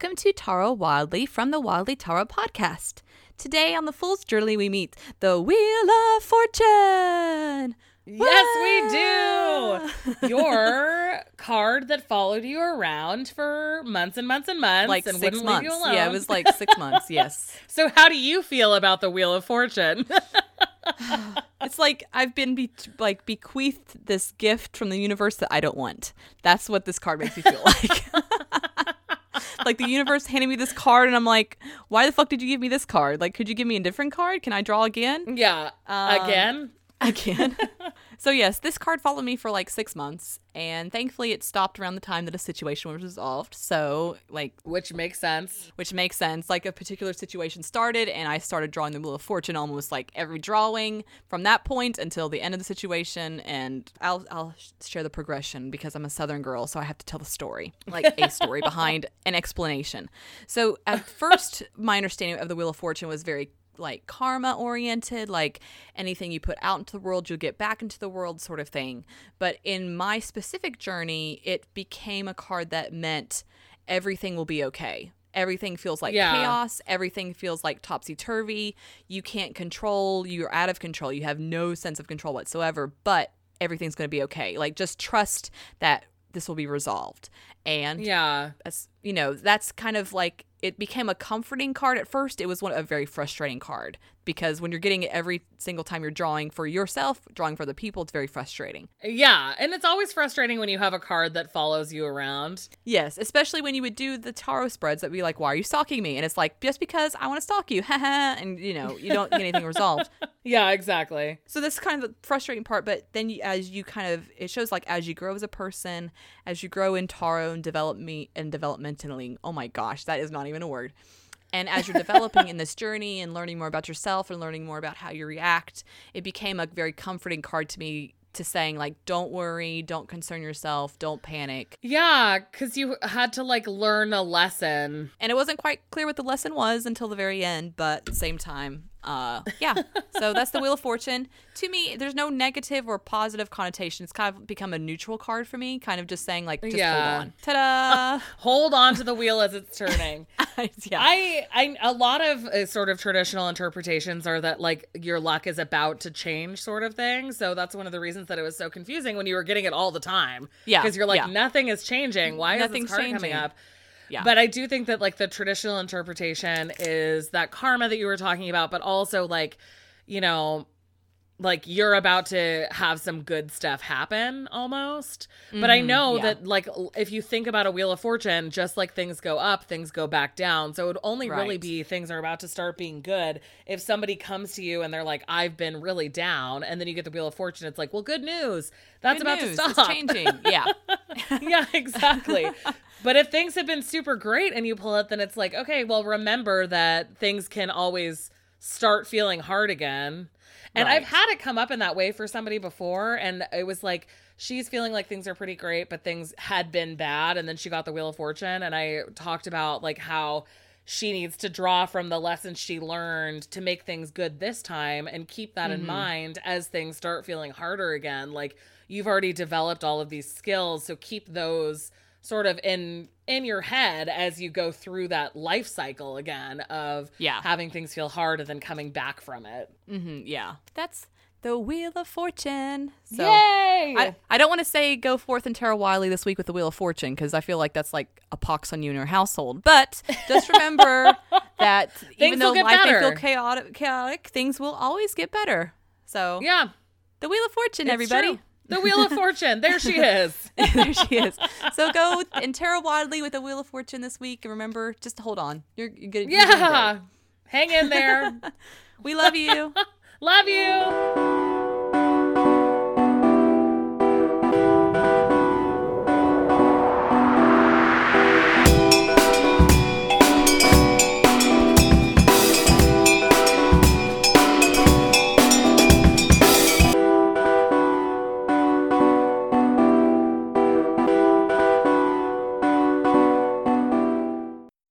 to Tarot Wildly from the Wildly Tarot podcast. Today on the Fool's Journey, we meet the Wheel of Fortune. Yes, we do. Your card that followed you around for months and months and months, Like and 6 wouldn't months. leave you alone. Yeah, it was like six months. Yes. so, how do you feel about the Wheel of Fortune? It's like I've been be- like bequeathed this gift from the universe that I don't want. That's what this card makes me feel like. Like the universe handed me this card, and I'm like, why the fuck did you give me this card? Like, could you give me a different card? Can I draw again? yeah, Um, again. Again. so yes, this card followed me for like six months, and thankfully it stopped around the time that a situation was resolved. So like Which makes sense. which makes sense. Like a particular situation started, and I started drawing the Wheel of Fortune almost like every drawing from that point until the end of the situation. And I'll I'll share the progression because I'm a Southern girl, so I have to tell the story, like a story behind an explanation. So at first, my understanding of the Wheel of Fortune was very like karma oriented like anything you put out into the world you'll get back into the world sort of thing. But in my specific journey it became a card that meant everything will be okay. Everything feels like Yeah. chaos. Everything feels like topsy-turvy. You can't control. You're out of control. You have no sense of control whatsoever but everything's going to be okay. Like just trust that this will be resolved and Yeah. that's you know that's kind of like it became a comforting card at first it was one a very frustrating card because when you're getting it every single time you're drawing for yourself drawing for the people it's very frustrating Yeah. And it's always frustrating when you have a card that follows you around. yes especially when you would do the tarot spreads that would be like why are you stalking me and it's like just because i want to stalk you and you know you don't get anything resolved Yeah, exactly. so that's kind of the frustrating part but then you, as you kind of it shows like as you grow as a person as you grow in tarot and develop me and developmentally oh my gosh that is not even a word and as you're developing in this journey and learning more about yourself and learning more about how you react it became a very comforting card to me to saying like don't worry don't concern yourself don't panic Yeah, because you had to like learn a lesson. and it wasn't quite clear what the lesson was until the very end but same time uh yeah so that's the wheel of fortune to me there's no negative or positive connotation it's kind of become a neutral card for me kind of just saying like just Yeah. hold on ta-da Hold on to the wheel as it's turning. yeah I, I, a lot of uh, sort of traditional interpretations are that like your luck is about to change, sort of thing. So that's one of the reasons that it was so confusing when you were getting it all the time. Yeah, because you're like yeah. nothing is changing. Why Nothing's is this card changing. coming up? Yeah. But I do think that like the traditional interpretation is that karma that you were talking about, but also like, you know, like you're about to have some good stuff happen almost. But I mm, know yeah. that like if you think about a wheel of fortune, just like things go up, things go back down. So it would only really be things are about to start being good if somebody comes to you and they're like, I've been really down, and then you get the wheel of fortune. It's like, well, good news. That's Good about news. to it's stop. changing yeah yeah, exactly. but if things have been super great and you pull it, then it's like, okay, well, remember that things can always start feeling hard again. And I've had it come up in that way for somebody before, and it was like she's feeling like things are pretty great, but things had been bad, and then she got the Wheel of Fortune, and I talked about like how she needs to draw from the lessons she learned to make things good this time and keep that in mm-hmm. mind as things start feeling harder again. Like you've already developed all of these skills so keep those sort of in in your head as you go through that life cycle again of Yeah. having things feel hard and then coming back from it Mm-hmm, yeah that's the wheel of fortune so yay I, I don't want to say go forth and Tarot Wildly this week with the Wheel of Fortune because I feel like that's like a pox on you and your household. But just remember that even though life may feel chaotic, chaotic, things will always get better. So yeah the Wheel of Fortune, it's everybody. true. The wheel of fortune there she is there she is. So go and Tarot Wildly with the Wheel of Fortune this week. And remember, just hold on. You're, you're good. you're yeah hang in there. We love you. love you